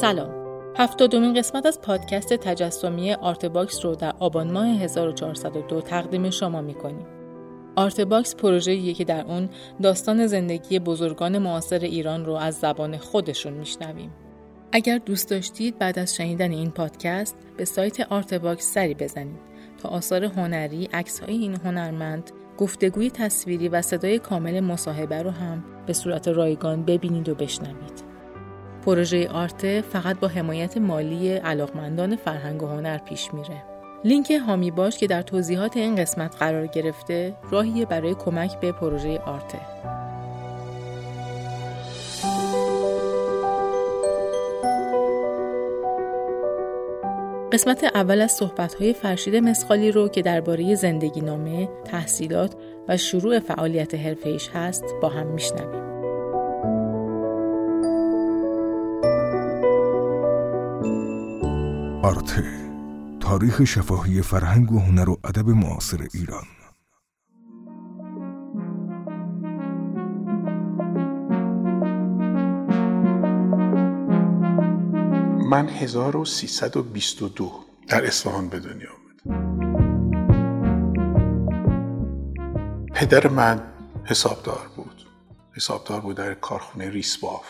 سلام هفتادمین قسمت از پادکست تجسمی آرتباکس رو در آبان ماه 1402 تقدیم شما می‌کنیم. آرتباکس پروژه‌ایه که در اون داستان زندگی بزرگان معاصر ایران رو از زبان خودشون میشنویم. اگر دوست داشتید بعد از شنیدن این پادکست به سایت آرتباکس سری بزنید تا آثار هنری، عکس‌های این هنرمند، گفتگوی تصویری و صدای کامل مصاحبه رو هم به صورت رایگان ببینید و بشنوید. پروژه آرته فقط با حمایت مالی علاقمندان فرهنگ و هنر پیش میره. لینک هامی باش که در توضیحات این قسمت قرار گرفته راهیه برای کمک به پروژه آرته. قسمت اول از صحبت‌های فرشید مسخالی رو که درباره زندگی نامه، تحصیلات و شروع فعالیت حرفه‌ایش هست با هم میشنویم. آرته تاریخ شفاهی فرهنگ و هنر و ادب معاصر ایران. من 1322 در اصفهان به دنیا آمد پدر من حسابدار بود. حسابدار بود در کارخونه ریسباف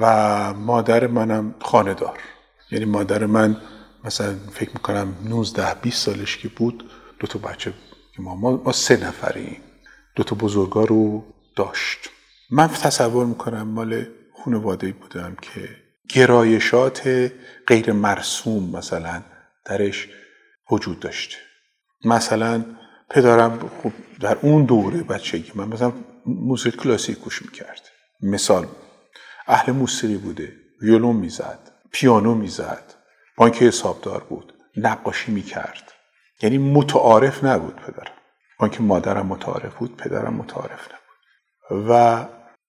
و مادر منم خاندار یعنی مادر من مثلا فکر می‌کنم 19 20 سالش که بود دو تا بچه ما ما سه نفریم. دو تا بزرگا رو داشت. من تصور می‌کنم مال خانواده بودم که گرایشات غیر مرسوم مثلا درش وجود داشته مثلا پدرم خب در اون دوره بچگی من مثلا موسیقی کلاسیک گوش می‌کرد. مثال اهل موسیقی بوده ویولون می‌زد پیانو می‌زد. بانک حسابدار بود. نقاشی می‌کرد. یعنی متعارف نبود پدرم. بانک مادرم متعارف بود پدرم متعارف نبود. و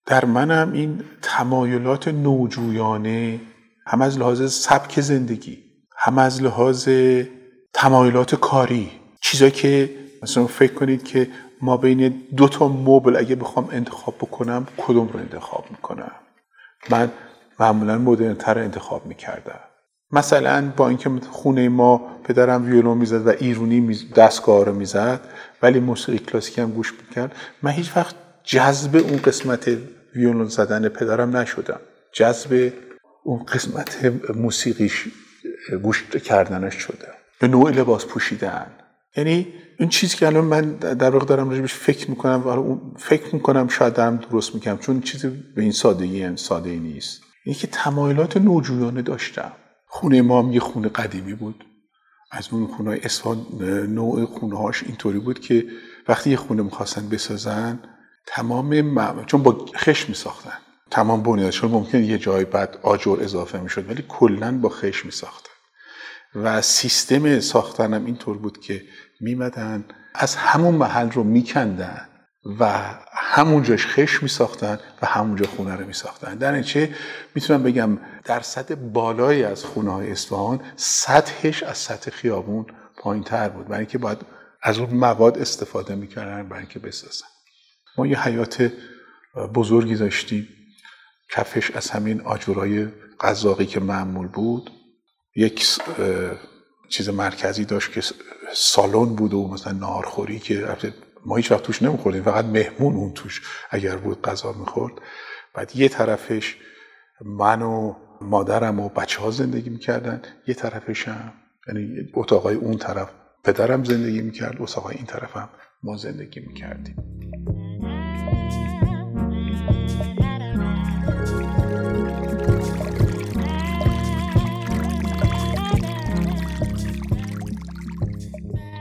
در منم این تمایلات نوجویانه هم از لحاظ سبک زندگی هم از لحاظ تمایلات کاری چیزایی که مثلا فکر کنید که ما بین دو تا مبل اگه بخوام انتخاب بکنم کدوم رو انتخاب می‌کنم؟ من معمولا مدرنتر انتخاب می‌کردم. مثلا با اینکه خونه ما پدرم ویولون می‌زد و ایرونی دستگاه رو می‌زد ولی موسیقی کلاسیک هم گوش می‌کرد من هیچ وقت جذب اون قسمت ویولون زدن پدرم نشدم. جذب اون قسمت موسیقیش گوش کردنش شدم به نوع لباس پوشیدن. یعنی این چیزی که الان من در واقع دارم راجبش فکر می‌کنم و فکر می‌کنم شاید دارم درست می‌کنم چون چیزی به این سادگی هم ساده ای نیست. اینه که تمایلات نوجویانه داشتم. خونه ما هم یه خونه قدیمی بود. از اون خونه اصفهان نوع خونه هاش اینطوری بود که وقتی یه خونه می‌خواستن بسازن تمام چون با خش میساختن. تمام بنیادشون ممکن یه جای بعد آجر اضافه می‌شد ولی کلا با خش میساختن. و سیستم ساختنم اینطور بود که میمدن از همون محل رو میکندن و همونجاش خش میساختن و همونجا خونه رو میساختن. در چه می‌تونم بگم درصد بالایی از خونه های اصفهان سطحش از سطح خیابون پایین تر بود. برای اینکه باید از اون مواد استفاده می‌کردن برای اینکه بسازن. ما یه حیات بزرگی داشتیم. کفش از همین آجورای قزاقی که معمول بود. یک چیز مرکزی داشت که سالن بود و مثلا نارخوری که ما هیچ وقت توش نمیخوردیم فقط مهمون اون توش اگر بود غذا می‌خورد. بعد یه طرفش من و مادرم و بچه ها زندگی می‌کردن. یه طرفش هم یعنی اتاقای اون طرف پدرم زندگی می‌کرد اتاقای این طرف هم ما زندگی می‌کردیم.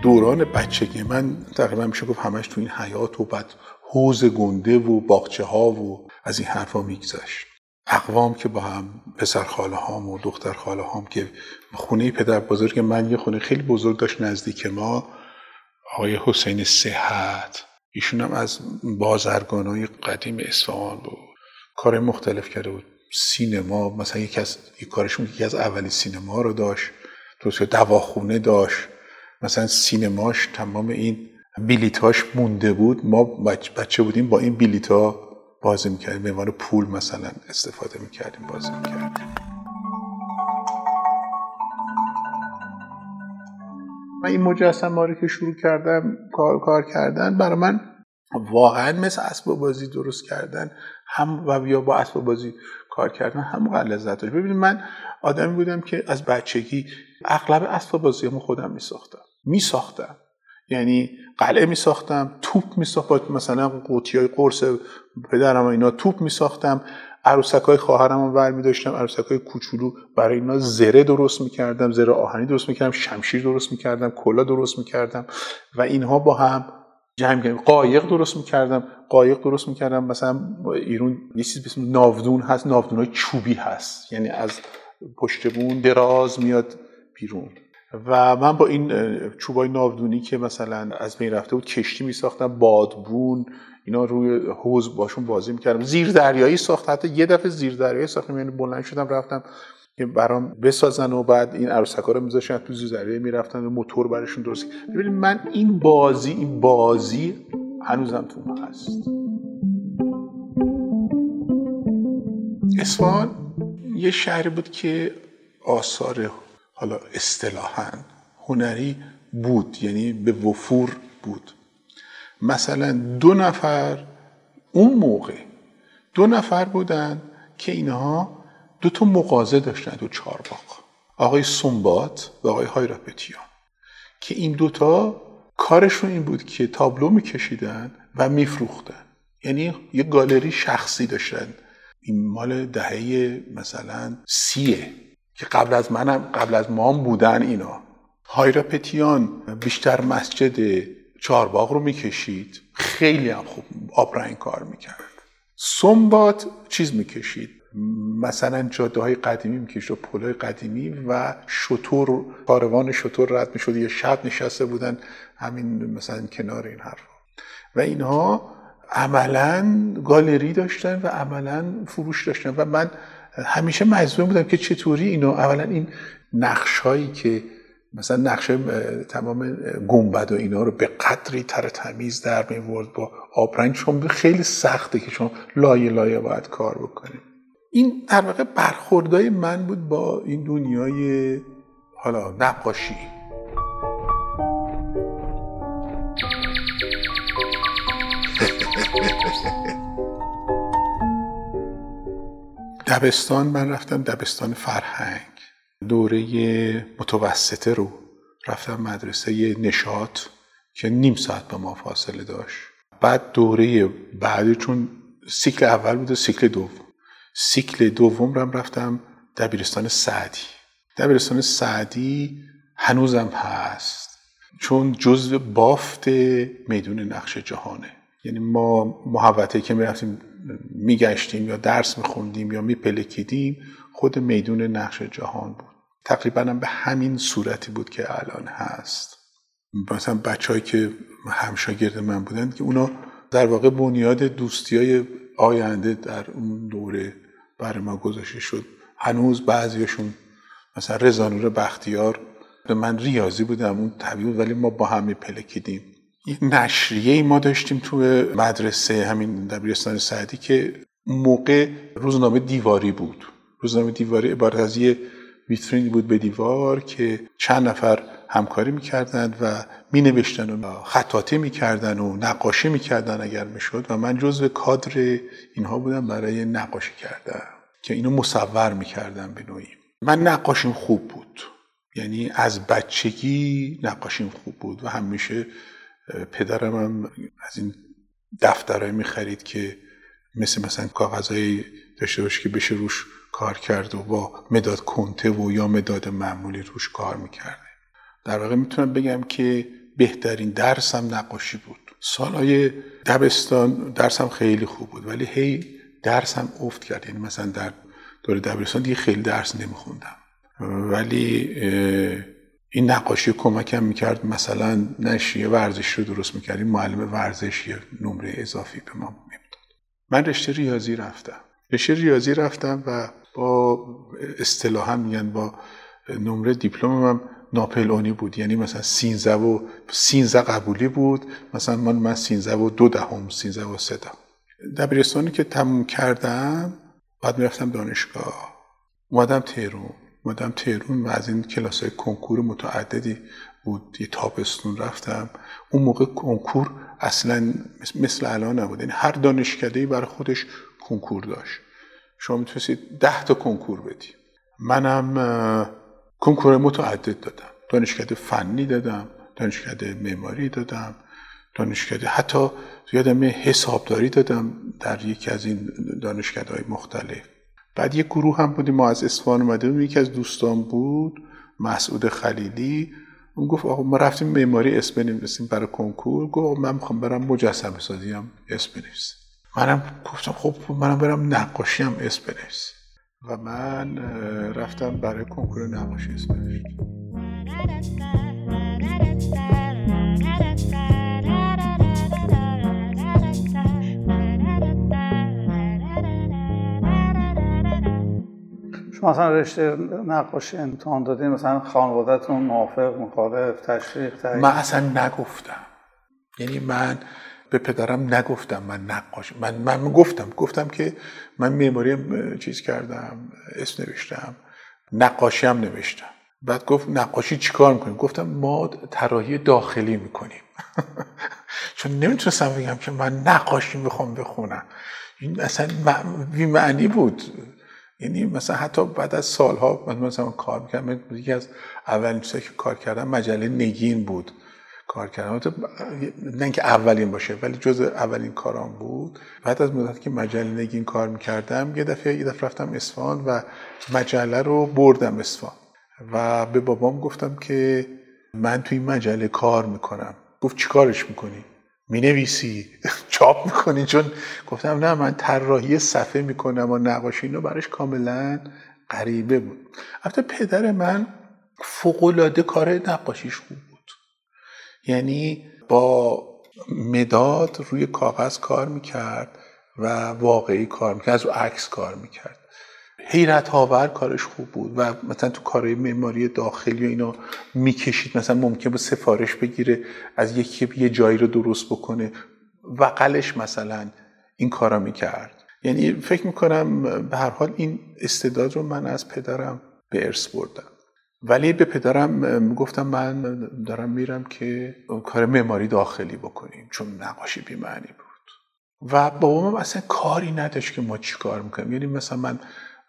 دوران بچگی من تقریبا میشه گفت همش تو این حیات و بعد حوز گنده و باغچه ها و از این حرفا میگذشت. اقوام که با هم پسر خاله هام و دختر خاله هام که خونه پدر بزرگ من یه خونه خیلی بزرگ داشت نزدیک ما آقای حسین صحت. ایشون هم از بازرگان های قدیم اصفهان بود. کار مختلف کرده بود. سینما مثلا یکی از یک کارشون یکی از اولی سینما رو داشت. تو دواخونه داشت. مثلا سینماش تمام این بیلیتاش مونده بود. ما بچه بودیم با این بیلیتا بازی می‌کردیم. به پول مثلا استفاده می‌کردیم بازی می‌کردیم. من این مجسمه رو که شروع کردم کار کار کردن برای من واقعا مثل اسباب بازی درست کردن هم و یا با اسباب بازی کار کردن هم قد لذت داشت ببینید من آدمی بودم که از بچگی اغلب اسباب بازی خودم میساختم. میساختم. یعنی قلعه می ساختم توپ می ساختم مثلا قوطی های قرص پدرم و اینا توپ می ساختم عروسک های خواهرم رو برمی داشتم عروسک های کوچولو برای اینا زره درست می کردم زره آهنی درست می کردم شمشیر درست می کردم کلا درست می کردم و اینها با هم جمع کردم قایق درست می کردم قایق درست می کردم مثلا ایرون یه چیز اسم ناودون هست ناودون های چوبی هست. یعنی از پشت بون دراز میاد بیرون. و من با این چوبای ناودونی که مثلا از بین رفته بود کشتی می ساختم بادبون اینا روی حوز باشون بازی می‌کردم. زیر دریایی ساخت. حتی یه دفعه زیر دریایی ساختم یعنی بلند شدم رفتم که برام بسازن و بعد این عروسکا رو میذاشتن تو زیر دریایی می‌رفتن و موتور براشون درست ببینید من این بازی این بازی هنوزم تو هست. اصفهان یه شهری بود که آثار حالا اصطلاحا هنری بود یعنی به وفور بود. مثلا دو نفر اون موقع دو نفر بودن که اینها دو تا مغازه داشتن دو چارباق آقای سنبات و آقای هایراپتیان که این دوتا کارشون این بود که تابلو میکشیدن و میفروختن. یعنی یه گالری شخصی داشتن. این مال دهه مثلا سیه. که قبل از منم قبل از مام بودن اینا. هایراپتیان بیشتر مسجد چارباغ رو می‌کشید. خیلی هم خوب آبرنگ کار می‌کرد. سنبات چیز می‌کشید. مثلا جاده های قدیمی می‌کشید و پلای قدیمی و شطور کاروان شطور رد می‌شد. یه شب نشسته بودن همین مثلا کنار این حرف و اینها عملا گالری داشتن و عملا فروش داشتن. و من همیشه مجذوب بودم که چطوری اینو اولا این نقش هایی که مثلا نقشه تمام گنبد و اینا رو به قدری تر تمیز در میورد با آبرنگ چون خیلی سخته که چون لایه لایه باید کار بکنیم این در واقع برخوردای من بود با این دنیای حالا نقاشی. دبستان من رفتم دبستان فرهنگ. دوره متوسطه رو رفتم مدرسه نشات که نیم ساعت به ما فاصله داشت. بعد دوره بعدی چون سیکل اول بود و سیکل دوم. سیکل دوم رم رفتم دبیرستان سعدی. دبیرستان سعدی هنوزم هست. چون جزو بافت میدون نقش جهانه. یعنی ما محوطه که می‌رفتیم میگشتیم یا درس میخوندیم یا میپلکیدیم خود میدون نقش جهان بود. تقریبا هم به همین صورتی بود که الان هست. مثلا بچههایی که همشاگرد من بودن که اونا در واقع بنیاد دوستی های آینده در اون دوره برای ما گذاشته شد. هنوز بعضیشون مثلا رزانور بختیار من ریاضی بودم اون طبیعی ولی ما با هم پلکیدیم نشریه ما داشتیم تو مدرسه همین دبیرستان سعدی که موقع روزنامه دیواری بود. روزنامه دیواری عبارت از یه ویترینی بود به دیوار که چند نفر همکاری می‌کردند و می و خطاطی می‌کردن و نقاشی می‌کردن اگر می‌شد و من جزو کادر اینها بودم برای نقاشی کردن که اینو مصور می‌کردم به نوعی. من نقاشیم خوب بود. یعنی از بچگی نقاشیم خوب بود و همیشه پدرم هم از این دفترهای می‌خرید که مثل مثلا کاغذهایی داشته باشه که بشه روش کار کرد و با مداد کنته و یا مداد معمولی روش کار می‌کرده. در واقع می‌تونم بگم که بهترین درسم نقاشی بود. سالهای دبستان درسم خیلی خوب بود ولی هی درسم افت کرد. یعنی مثلا در دور دبستان دیگه خیلی درس نمیخوندم. ولی این نقاشی کمکم می‌کرد مثلا نشیه ورزش رو درست می‌کردیم معلم ورزش یه نمره اضافی به ما می‌داد. من رشته ریاضی رفتم. رشته ریاضی رفتم و با اصطلاحا میگن با نمره دیپلمم ناپلونی بود. یعنی مثلا سینزه و سینزه قبولی بود. مثلا من من سینزه و دو دهم سینزه و سه دهم. دبیرستانی که تموم کردم بعد می‌رفتم دانشگاه. اومدم تهرون اومدم تهرون و از این کلاس های کنکور متعددی بود. یه تابستون رفتم. اون موقع کنکور اصلا مثل الان نبود. یعنی هر دانشکده برای خودش کنکور داشت. شما می‌تونستید ده تا کنکور بدی. منم کنکور متعدد دادم. دانشکده فنی دادم دانشکده معماری دادم دانشکده حتی یادم حسابداری دادم در یکی از این دانشکده های مختلف. بعد یک گروه هم بودیم ما از اصفهان اومده یکی از دوستان بود مسعود خلیلی. اون گفت آقا ما رفتیم معماری اسم بنویسیم برای کنکور. گفت من می‌خوام برم مجسمه سازی هم اسم بنویسم. منم گفتم خب منم برم نقاشی هم اسم بنویسم. و من رفتم برای کنکور نقاشی اسم بنویسم. مثلا رشته نقاشی امتحان دادین مثلا خانوادهتون موافق مخالف تشویق من اصلا نگفتم. یعنی من به پدرم نگفتم من نقاش. من من گفتم گفتم که من معماری چیز کردم اسم نوشتم نقاشی هم نوشتم. بعد گفت نقاشی چیکار می‌کنیم؟ گفتم ما طراحی داخلی می‌کنیم. چون نمی‌تونستم بگم که من نقاشی می‌خوام بخونم. این اصلا بی معنی بود. یعنی مثلا حتی بعد از سالها من مثلا کار می‌کردم یکی از اولین چیزایی که کار کردم مجله نگین بود. کار کردم. نه اینکه اولین باشه ولی جز اولین کارام بود. بعد از مدت که مجله نگین کار می‌کردم یه دفعه یه دفعه رفتم اصفهان و مجله رو بردم اصفهان. و به بابام گفتم که من توی مجله کار می‌کنم. گفت چیکارش می‌کنی؟ می نویسی چاپ می‌کنی. چون گفتم نه من طراحی صفحه می‌کنم و نقاشی اینو براش کاملا غریبه بود. البته پدر من فوقالعاده کار نقاشیش خوب بود. یعنی با مداد روی کاغذ کار می‌کرد و واقعی کار می‌کرد از عکس کار می‌کرد. حیرت آور کارش خوب بود و مثلا تو کارهای معماری داخلی و اینا می‌کشید. مثلا ممکن به سفارش بگیره از یکی یه جایی رو درست بکنه. وقلش مثلا این کارا می‌کرد. یعنی فکر می‌کنم به هر حال این استعداد رو من از پدرم به ارث بردم. ولی به پدرم گفتم من دارم میرم که کار معماری داخلی بکنیم چون نقاشی بیمعنی بود. و بابام اصلا کاری نداشت که ما چی کار می‌کنیم. یعنی مثلا من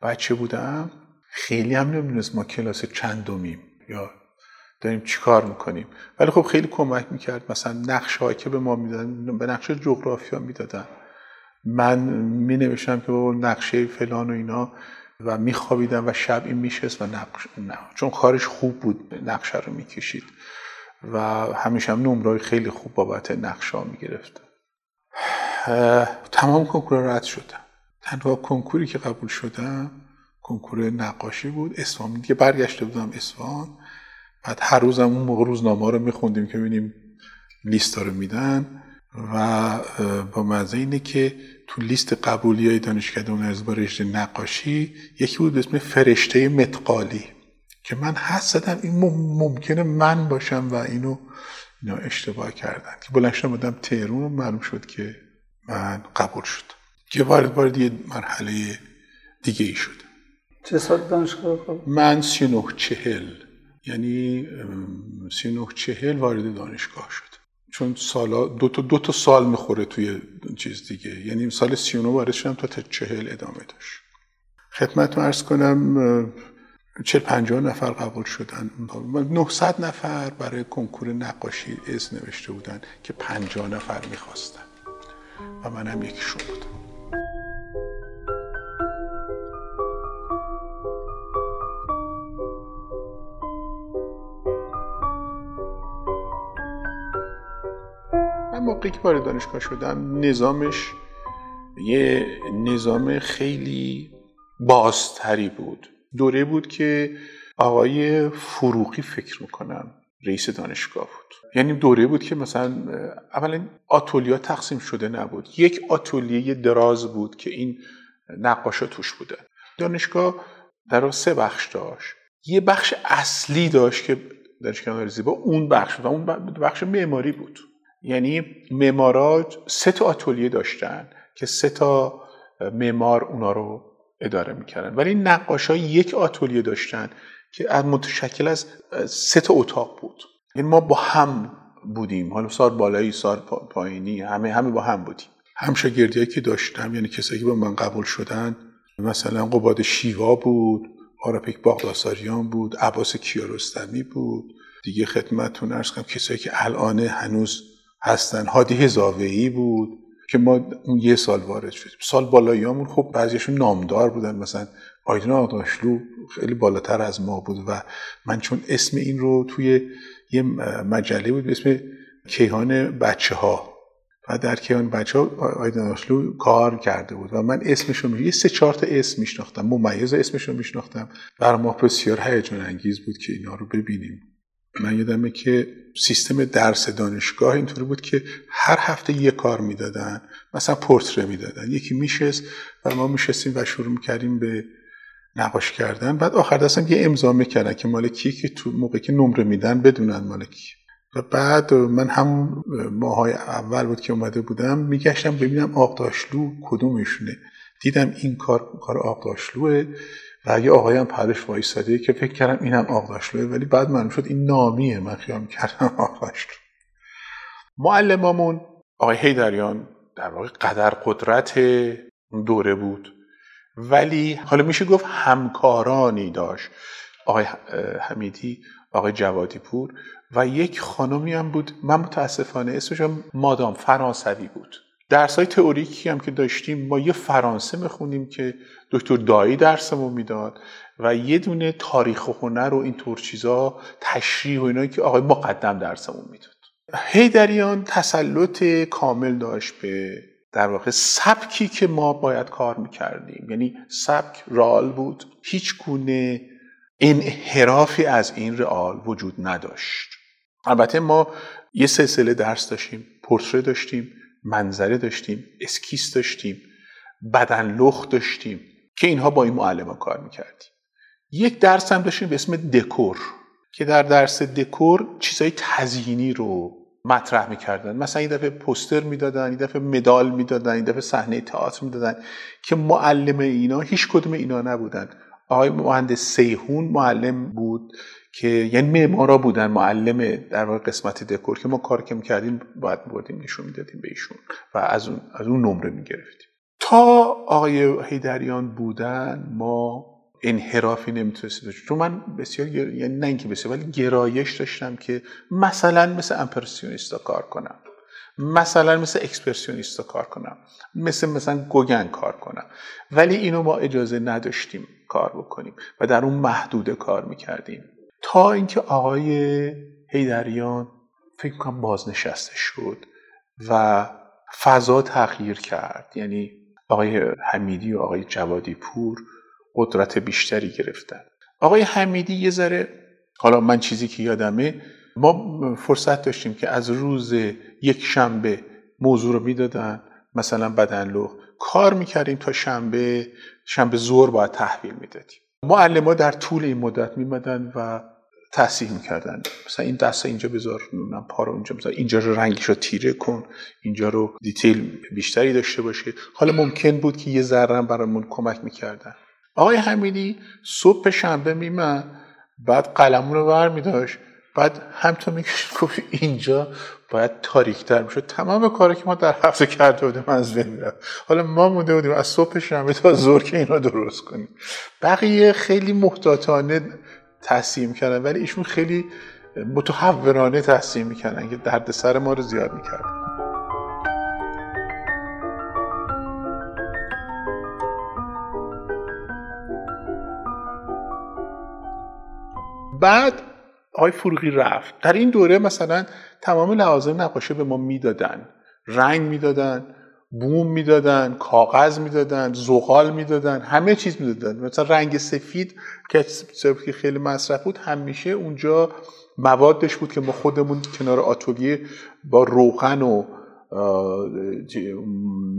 بچه بودم؟ خیلی هم نمی‌دونست ما کلاس چندمیم یا داریم چیکار می‌کنیم. ولی خب خیلی کمک می‌کرد. مثلا نقشه که به ما می‌دادن به نقشه جغرافیا می‌دادن. من می نوشتم که بابا نقشه فلان و اینا و میخوابیدم و شب این میشست و نقش نه. چون کارش خوب بود نقشه رو می‌کشید. و همیشه هم نمرای خیلی خوب بابت نقشه ها می‌گرفت تمام کنکور رد شدم تنها کنکوری که قبول شدم کنکور نقاشی بود. اصفهان دیگه برگشته بودم اصفهان بعد هر روزم اون موقع روزنامه رو میخوندیم که ببینیم لیست رو میدن. و با مزه اینه که تو لیست قبولی های دانشکده اون از رشته نقاشی یکی بود اسم فرشته متقالی که من حس زدم این ممکنه من باشم و اینو اینا اشتباه کردن. که بلند شدم بودم تهرون معلوم شد که من قبول شد که وارد وارد یه مرحله دیگه ای شد. چه سال دانشگاه من سی نه چهل یعنی سی نه چهل وارد دانشگاه شد. چون سالا دو تا, دو تا سال می‌خوره توی چیز دیگه. یعنی سال سی نه وارد شدم تا تا چهل ادامه داشت. خدمتتون ارز کنم چه پنجاه نفر قبول شدن. 900 نفر برای کنکور نقاشی از نوشته بودن که پنجاه نفر می‌خواستن. و منم یکیشون بودم موقعی که وارد دانشگاه شدم نظامش یه نظام خیلی بازتری بود. دوره بود که آقای فروغی فکر می‌کنم رئیس دانشگاه بود. یعنی دوره بود که مثلا اولا آتولیا تقسیم شده نبود. یک آتولیه دراز بود که این نقاشا توش بودن دانشگاه در سه بخش داشت. یه بخش اصلی داشت که دانشگاه با اون بخش و اون بخش معماری بود. یعنی معمارا سه تا آتلیه داشتن که سه تا معمار اونا رو اداره می‌کردن. ولی نقاش ها یک آتلیه داشتن که متشکل از سه تا اتاق بود. یعنی ما با هم بودیم. حالا سال بالایی سال پایینی همه همه با هم بودیم. هم شاگردی که داشتم یعنی کسایی که به من قبول شدن مثلا قباد شیوا بود آراپیک باغداساریان بود عباس کیارستمی بود. دیگه خدمتتون ارز کنم کسایی که الان هنوز هستن هادی هزاوهی بود که ما اون یه سال وارد شدیم. سال بالاییامون خب بعضیشون نامدار بودن. مثلا آیدین آقاشلو خیلی بالاتر از ما بود و من چون اسم این رو توی یه مجله بود به اسم کیهان بچه ها و در کیهان بچه ها آیدین آقاشلو کار کرده بود و من اسمش رو یه سه چهار تا اسم میشناختم. ممیز اسمش رو میشناختم. بر ما بسیار هیجان انگیز بود که اینا رو ببینیم. من یادمه که سیستم درس دانشگاه اینطوری بود که هر هفته یه کار می‌دادن. مثلا پورتره می‌دادن. یکی میشست و ما میشستیم و شروع می‌کردیم به نقاش کردن. بعد آخر دستم یه امضا می‌کردن که مال کی که تو موقع که نمره میدن بدونن مال کی. و بعد من هم ماهای اول بود که اومده بودم میگشتم ببینم آقداشلو کدومشونه. دیدم این کار کار آقداشلوه و یه آقای هم پرش وایساده که فکر کردم اینم آقداشلوه ولی بعد من شد این نامیه. من خیال کردم آقداشلو معلمامون آقای هیدریان در واقع قدر قدرت دوره بود. ولی حالا میشه گفت همکارانی داشت آقای حمیدی آقای جوادی پور و یک خانمی هم بود. من متاسفانه اسمش مادام فرانسوی بود. درس های تئوریکی هم که داشتیم ما یه فرانسه می‌خونیم که دکتر دایی درسمون می‌داد و یه دونه تاریخ و هنر و اینطور چیزا تشریح و اینا که آقای مقدم درسمون می‌داد. هیدریان تسلط کامل داشت به در واقع سبکی که ما باید کار می‌کردیم. یعنی سبک رال بود. هیچ گونه انحرافی از این رئال وجود نداشت. البته ما یه سلسله درس داشتیم پورتره داشتیم. منظره داشتیم اسکیس داشتیم بدن لخت داشتیم که اینها با این معلم کار می‌کردیم. یک درس هم داشتیم به اسم دکور که در درس دکور چیزای تزیینی رو مطرح می‌کردن. مثلا این دفعه پوستر می‌دادن این دفعه مدال می‌دادن این دفعه صحنه تئاتر می‌دادن که معلم اینا هیچ کدوم اینا نبودن. آقای مهندس سیهون معلم بود. که یعنی معمارا بودن معلم در واقع قسمت دکور که ما کار که می‌کردیم باید بردیم نشون می‌دادیم به ایشون و از اون, از اون نمره می‌گرفتیم. تا آقای هیدریان بودن ما انحرافی نمی‌تونستیم چون من بسیار یعنی نه اینکه بسیار ولی گرایش داشتم که مثلا مثل امپرسیونیستا کار کنم. مثلا مثل اکسپرسیونیستا کار کنم. مثل مثلا گوگن کار کنم. ولی اینو ما اجازه نداشتیم کار بکنیم و در اون محدوده کار می‌کردیم. تا اینکه آقای هیدریان فکر کنم بازنشسته شد و فضا تغییر کرد. یعنی آقای حمیدی و آقای جوادی پور قدرت بیشتری گرفتن. آقای حمیدی یه ذره حالا من چیزی که یادمه ما فرصت داشتیم که از روز یک شنبه موضوع رو می‌دادن. مثلا بدن کار می‌کردیم تا شنبه شنبه زور باید تحویل می‌دادیم. معلم در طول این مدت میمدن و تحصیل می‌کردن. مثلا این دست اینجا بذار نمی‌دونم پا رو اینجا بذار. اینجا رو رنگش رو تیره کن. اینجا رو دیتیل بیشتری داشته باشه حالا ممکن بود که یه ذره برامون کمک می‌کردن. آقای حمیدی صبح شنبه میمن بعد قلمون رو ور میداشت. بعد همطور می‌کشید گفت اینجا باید تاریکتر می‌شد تمام کاری که ما در هفته کرده بودیم از بین حالا ما مونده بودیم از صبح شنبه تا زور که اینا درست کنیم. بقیه خیلی محتاطانه تحصیل می‌کردن. ولی ایشون خیلی متحورانه تحصیل می‌کردن که درد سر ما رو زیاد می‌کردن. بعد آقای فروغی رفت. در این دوره مثلا تمام لوازم نقاشی به ما می‌دادن. رنگ می‌دادن. بوم می‌دادن کاغذ می‌دادن زغال می‌دادن همه چیز می‌دادن. مثلا رنگ سفید که خیلی مصرف بود همیشه اونجا موادش بود که ما خودمون کنار آتولیه با روغن و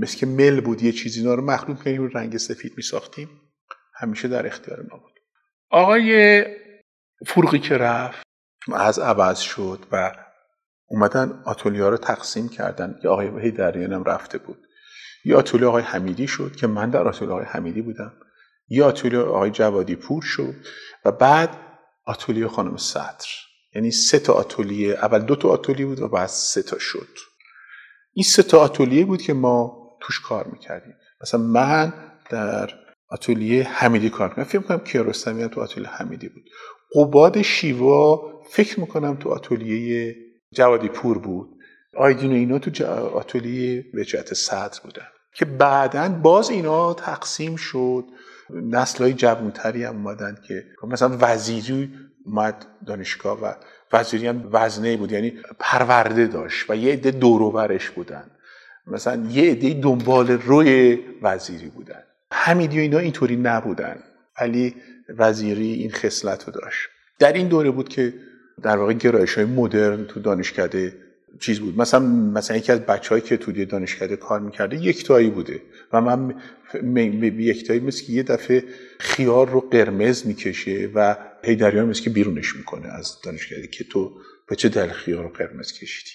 مثل که مل بود یه چیزی رو مخلوط کنیم رنگ سفید میساختیم. همیشه در اختیار ما بود. آقای فروغی که رفت از عوض شد و اومدن آتولیا رو تقسیم کردن. یه آقای هیدریان هم رفته بود. یه آتولیه آقای حمیدی شد که من در آتولیه آقای حمیدی بودم. یه آتولیه آقای جوادی پور شد و بعد آتولیه خانم سطر یعنی سه تا آتولیه اول دو تا آتولیه بود و بعد سه تا شد. این سه تا آتولیه بود که ما توش کار می‌کردیم. مثلا من در آتولیه حمیدی کار می‌کردم. فکر می‌کنم کیارستمی هم تو آتولیه حمیدی بود. قباد شیوا فکر می‌کنم تو آتولیه جوادی پور بود. آیدین و اینا تو آتولیه وجهت صدر بودن که بعدا باز اینا تقسیم شد. نسل های جوانتری هم اومدن که مثلا وزیری اومد دانشگاه و وزیری هم وزنه بود یعنی پرورده داشت و یه عده دوروورش بودن. مثلا یه عده دنبال روی وزیری بودن. حمیدی و اینا اینطوری نبودن. ولی وزیری این خصلت رو داشت. در این دوره بود که در واقع گرایش های مدرن تو دانشکده چیز بود. مثلا مثلا یکی از بچههایی که تو دانشکده کار می‌کرده یک تایی بوده و من یک تایی مثل که یه دفعه خیار رو قرمز می‌کشه و هیدریان مثل که بیرونش می‌کنه از دانشکده که تو به چه دل خیار رو قرمز کشیدی؟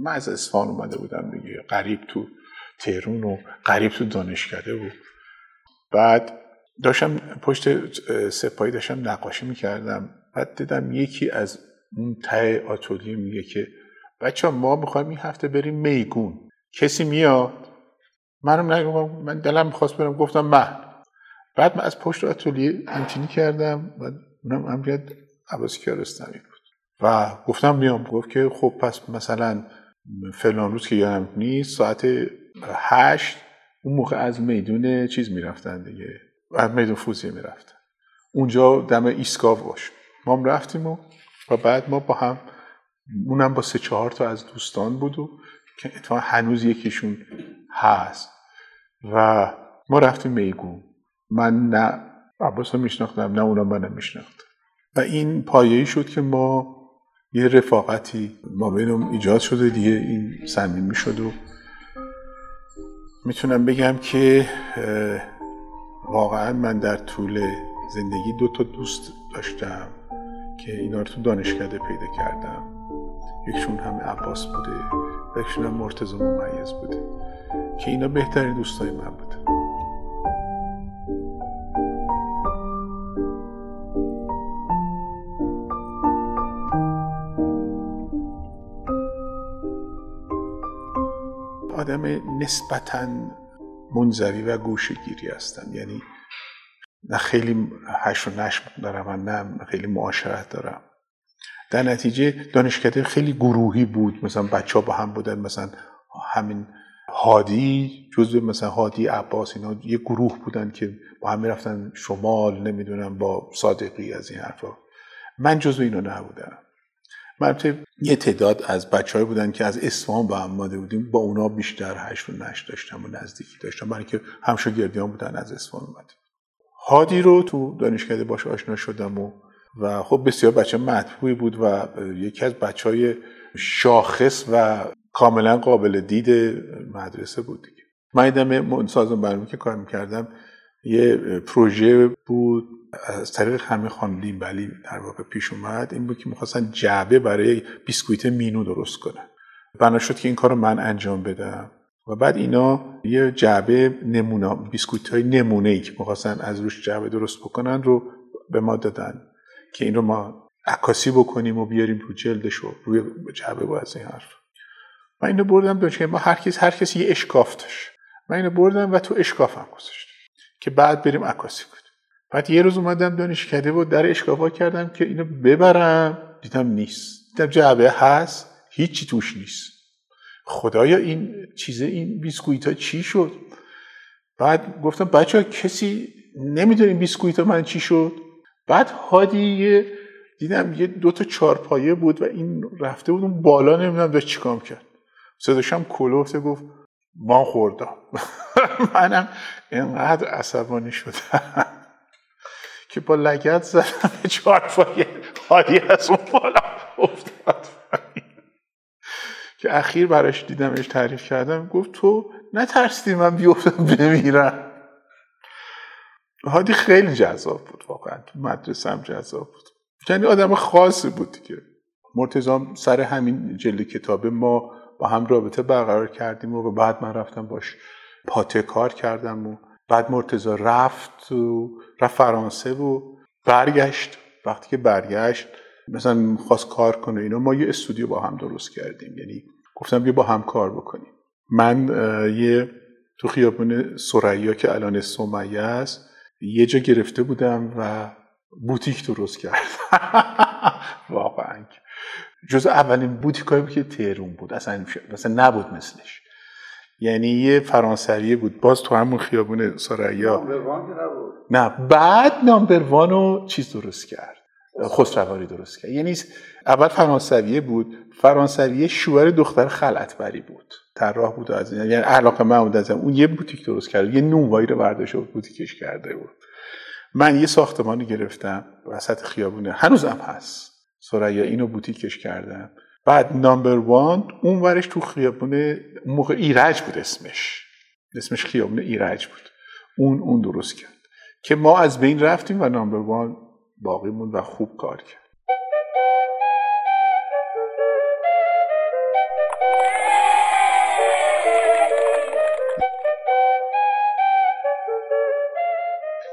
من از اصفهان اومده بودم دیگه. قریب تو تهرون و قریب تو دانشکده بود بعد داشتم پشت سپایی داشتم نقاشی می‌کردم. بعد دیدم یکی از اون ته آتولیه میگه که بچه ما می‌خوایم این هفته بریم میگون. کسی میاد؟ منم نگم من دلم می‌خواست برم گفتم من. بعد من از پشت آتولیه همچینی کردم و اونم امریت عباسی کیارستمی بود. و گفتم میام. گفت که خب پس مثلا فلان روز که یادم نیست ساعت هشت اون موقع از میدون چیز می‌رفتن دیگه. از میدون فوزیه می‌رفتن اونجا دم ایسکاو باش. ما هم رفتیم و, و بعد ما با هم اونم با سه چهار تا از دوستان بود و که اتفاقا هنوز یکیشون هست. و ما رفتیم میگون. من نه عباس رو میشناختم نه اونا منم میشناختم و این پایه‌ای شد که ما یه رفاقتی ما بینم ایجاد شده دیگه این صمیمی شد و می‌تونم بگم که واقعا من در طول زندگی دو تا دوست داشتم که اینا رو تو دانشکده پیدا کردم. یکشون هم عباس بوده و یکشون هم مرتضی ممیز بوده که اینا بهترین دوستای من بوده آدم نسبتاً منزوی و گوشگیری هستم یعنی نه خیلی هش و نشم دارم و نه خیلی معاشرت دارم. در نتیجه دانشکده خیلی گروهی بود. مثلا بچه ها با هم بودن. مثلا همین هادی جزو مثلا هادی عباس اینا یه گروه بودن که با هم می‌رفتن شمال. نمی‌دونم با صادقی از این حرفا. من جزو اینا نبودم. من یه تعداد از بچه بودن که از اصفهان با هم ماده بودیم با اونا بیشتر هشت و نشت داشتم و نزدیکی داشتم برای که گردیان بودن از اصفهان اومدیم. هادی رو تو دانشکده باش آشنا شدم و و خب بسیار بچه مطبوعی بود و یکی از بچه های شاخص و کاملا قابل دید مدرسه بود دیگه. من ایدم سازم برنامه که کار می‌کردم یه پروژه بود از طریق همه خانم لیمبلی در واقع پیش اومد این بود که می‌خواستن جعبه برای بیسکویت مینو درست کنن. بنا شد که این کار من انجام بدم. و بعد اینا یه جعبه نمونه بیسکویت های نمونه ای که می‌خواستن از روش جعبه درست بکنن رو به ما دادن که این رو ما عکاسی بکنیم و بیاریم رو جلدش و روی جعبه با از این حرف. من اینو بردم داشت ما هر کس هر کسی یه اشکاف من اینو بردم و تو اشکافم گذاشتم که بعد بریم عکاسی بعد یه روز اومدم دانشکده بود در اشکافا کردم که اینو ببرم. دیدم نیست. دیدم جعبه هست هیچی توش نیست. خدایا این چیزه این بیسکویت ها چی شد؟ بعد گفتم بچه ها کسی نمی‌دونه این بیسکویت ها من چی شد؟ بعد هادی دیدم یه دو تا چارپایه بود و این رفته بود اون بالا نمی‌دونم داشت چیکار کرد صداشم کلوفته گفت ما خوردم منم اینقدر عصبانی شدم. که با لگت زدم به چارپایه هادی از اون بالا افتاد. که اخیر براش دیدمش تعریف کردم. گفت تو نترسیدی من بیفتم بمیرم. هادی خیلی جذاب بود واقعا. تو مدرسه هم جذاب بود. یعنی آدم خاصی بود دیگه. مرتزام سر همین جلد کتابه ما با هم رابطه برقرار کردیم و بعد من رفتم باش پاته کار کردم و بعد مرتزا رفت و رفت فرانسه و برگشت. وقتی که برگشت مثلا خواست کار کنه اینا ما یه استودیو با هم درست کردیم. یعنی گفتم بیا با هم کار بکنیم. من یه تو خیابون سریا که الان سمیه است یه جا گرفته بودم و بوتیک درست کردم. واقعا. جز اولین بوتیکایی بود که تهرون بود. اصلا مثلا نبود مثلش. یعنی یه فرانسویه بود. باز تو همون خیابون سریا. نه بعد نامبر وان چیز درست کرد. خسرواری درست کرد. یعنی اول فرانسویه بود. فرانسویه شوهر دختر خلعتبری بود. طراح بود از یعنی علاقه من بود از اون یه بوتیک درست کرد. یه نونوایی رو برداشت و بوتیکش کرده بود. من یه ساختمانی گرفتم. وسط خیابونه. هنوزم هست. سریا اینو بوتیکش کردم. بعد نامبر وان اون ورش تو خیابون اون موقع ایرج بود اسمش. اسمش خیابون ایرج بود. اون اون درست کرد. که ما از بین رفتیم و نامبر وان باقی موند و خوب کار کرد.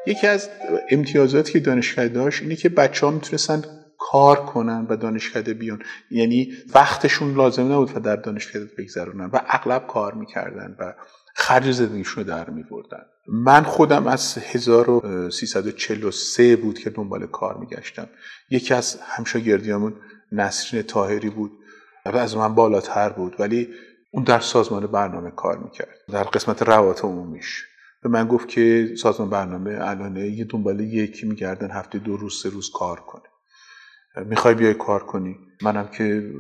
یکی از امتیازاتی که دانشگاه داشت اینه که بچه ها می‌تونستن کار کنن و دانشکده بیان. یعنی وقتشون لازم نبود و در دانشکده بگذرونن و اغلب کار می‌کردن و خرج زندگیشون رو در میبردن. من خودم از 1343 بود که دنبال کار میگشتم. یکی از همشاگردیامون نسرین تاهری بود. و از من بالاتر بود ولی اون در سازمان برنامه کار می‌کرد در قسمت روابط عمومیش. به من گفت که سازمان برنامه الان یه دنبال یکی میگردن هفته دو روز سه روز کار کنه. می‌خوای بیای کار کنی. منم که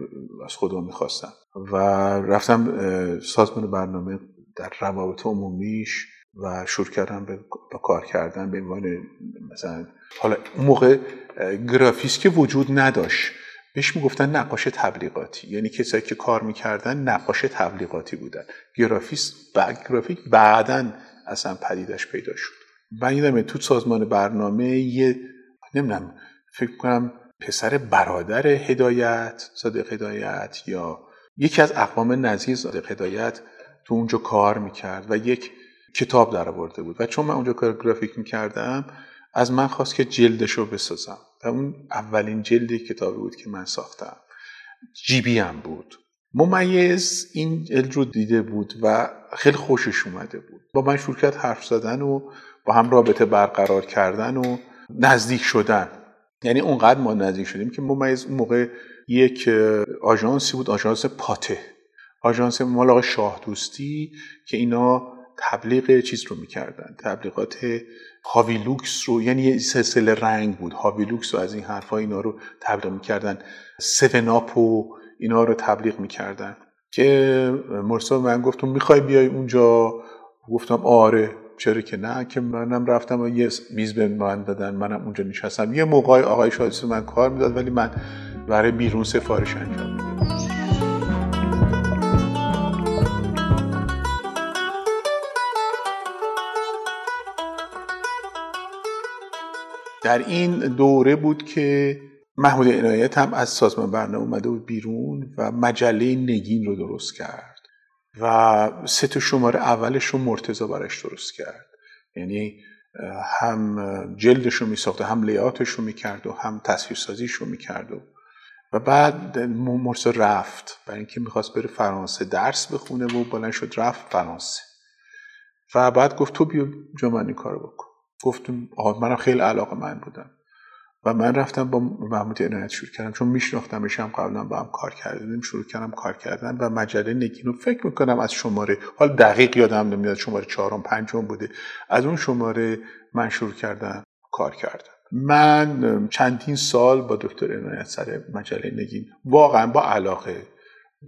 از خدا می‌خواستم. و رفتم سازمان برنامه در روابط عمومیش و شروع کردم به با کار کردن به عنوان مثلا حالا اون موقع گرافیس که وجود نداشت. بهش می‌گفتن نقاش تبلیغاتی. یعنی کسایی که کار می‌کردن نقاش تبلیغاتی بودن. گرافیس بعد گرافیک بعدا اصلا پدیدش پیدا شد. من یادم تو سازمان برنامه یه نمی‌دونم فکر کنم پسر برادر هدایت صادق هدایت یا یکی از اقوام نزدیک صادق هدایت تو اونجا کار می‌کرد و یک کتاب در آورده بود. و چون من اونجا کار گرافیک می‌کردم از من خواست که جلدش رو بسازم. و اون اولین جلد کتابی بود که من ساختم. جیبی هم بود. ممیز این جلد رو دیده بود و خیلی خوشش اومده بود. با من شروع حرف زدن و با هم رابطه برقرار کردن و نزدیک شدن. یعنی اونقدر ما نزدیک شدیم که ممیز اون موقع یک آژانسی بود آژانس پاته. آژانس مال آقای شاه دوستی که اینا تبلیغ چیز رو می‌کردن. تبلیغات هاوی لوکس رو یعنی یه سلسله رنگ بود. هاوی لوکس و از این حرفا اینا رو تبلیغ می‌کردن. سوناپ و اینا رو تبلیغ می‌کردن. به مرتضی من گفتم می‌خوای بیای اونجا؟ گفتم آره. چرا که نه که منم رفتم و یه میز به من دادن منم اونجا نشستم. یه موقع آقای شادیسو من کار می‌داد ولی من برای بیرون سفارش انجام در این دوره بود که محمود عنایت هم از سازمان برنامه اومده بود بیرون و مجله نگین رو درست کرد. و سه تا شماره اولش رو مرتزا برش درست کرد. یعنی هم جلدش رو میساخت هم لیاتش رو می‌کرد و هم تصویرسازیش رو می‌کرد و و بعد مرسا رفت. برای اینکه می‌خواست بره فرانسه درس بخونه و بلند شد رفت فرانسه. و بعد گفت تو بیا جا من این بکن. گفتم آه منم خیلی علاقه من بودم. و من رفتم با محمود عنایت شروع کردم. چون میشناختمش هم قبلا با هم کار کردیم شروع کردم کار کردن و مجله نگین رو فکر می‌کنم از شماره حال دقیق یادم نمیاد شماره چهارم پنجم بوده. از اون شماره من شروع کردم کار کردم من چندین سال با دکتر عنایت سر مجله نگین واقعا با علاقه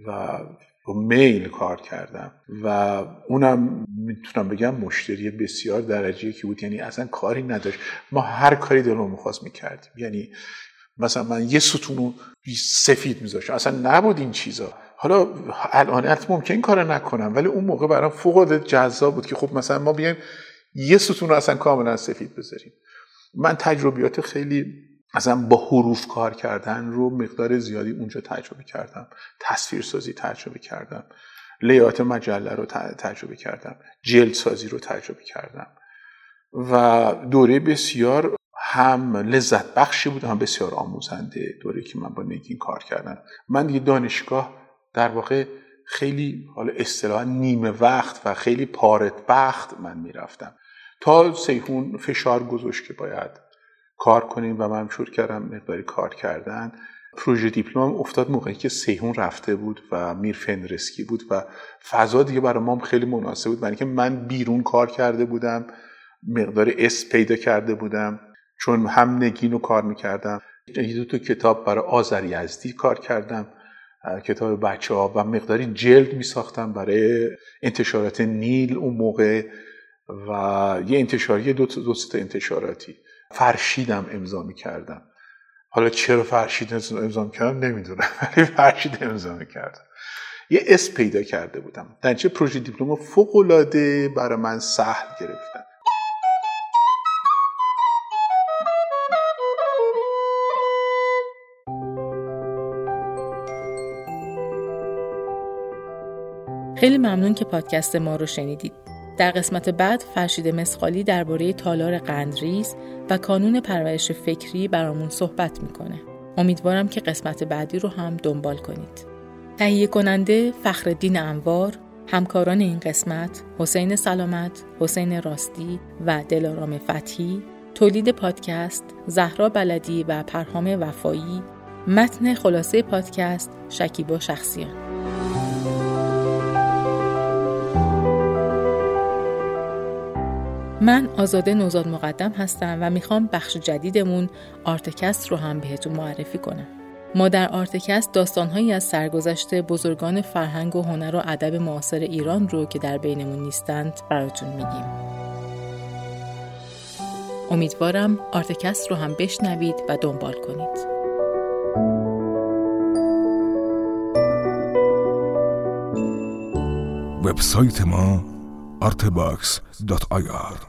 و با میل کار کردم و اونم می‌تونم بگم مشتری بسیار درجه که بود. یعنی اصلا کاری نداشت. ما هر کاری دلمون می‌خواست می‌کردیم. یعنی مثلا من یه ستون سفید میذاشتم. اصلا نبود این چیزا. حالا الان ممکن کار نکنم ولی اون موقع برام فوق جذاب بود که خب مثلا ما بیایم یه ستون رو اصلا کاملا سفید بذاریم. من تجربیات خیلی مثلا با حروف کار کردن رو مقدار زیادی اونجا تجربه کردم. تصویرسازی تجربه کردم. لیات مجله رو تجربه کردم. جلد سازی رو تجربه کردم. و دوره بسیار هم لذت بخشی بود هم بسیار آموزنده دوره که من با نگین کار کردم. من دیگه دانشگاه در واقع خیلی حالا اصطلاحا نیمه وقت و خیلی پارت بخت من می‌رفتم. تا سیهون فشار گذاشت که باید کار کنیم و من شروع کردم مقداری کار کردن. پروژه دیپلم افتاد موقعی که سیهون رفته بود و میر فنرسکی بود و فضا دیگه برای ما خیلی مناسب بود. برای من بیرون کار کرده بودم مقدار اس پیدا کرده بودم چون هم نگین رو کار می‌کردم. یه دو تا کتاب برای آذر یزدی کار کردم کتاب بچه ها و مقداری جلد می ساختم برای انتشارات نیل اون موقع و یه انتشاری دو تا انتشاراتی. فرشیدم امضا می کردم حالا چرا فرشید امضا کردم نمی‌دونم ولی فرشید امضا کردم یه اسم پیدا کرده بودم. در چه پروژه دیپلم فوق العاده برای من سهل گرفتن. خیلی ممنون که پادکست ما رو شنیدید. در قسمت بعد فرشید مسخالی درباره تالار قندریز و کانون پرورش فکری برامون صحبت می‌کنه. امیدوارم که قسمت بعدی رو هم دنبال کنید. تهیه کننده فخردین انوار، همکاران این قسمت حسین سلامت، حسین راستی و دلارام فتحی، تولید پادکست زهرا بلدی و پرهام وفایی، متن خلاصه پادکست شکیبا شخصیان. من آزاده نوزاد مقدم هستم و می‌خوام بخش جدیدمون آرتکست رو هم بهتون معرفی کنم. ما در آرتکست داستانهایی از سرگذشت بزرگان فرهنگ و هنر و ادب معاصر ایران رو که در بینمون نیستند براتون میگیم. امیدوارم آرتکست رو هم بشنوید و دنبال کنید. وبسایت ما artebox.ir.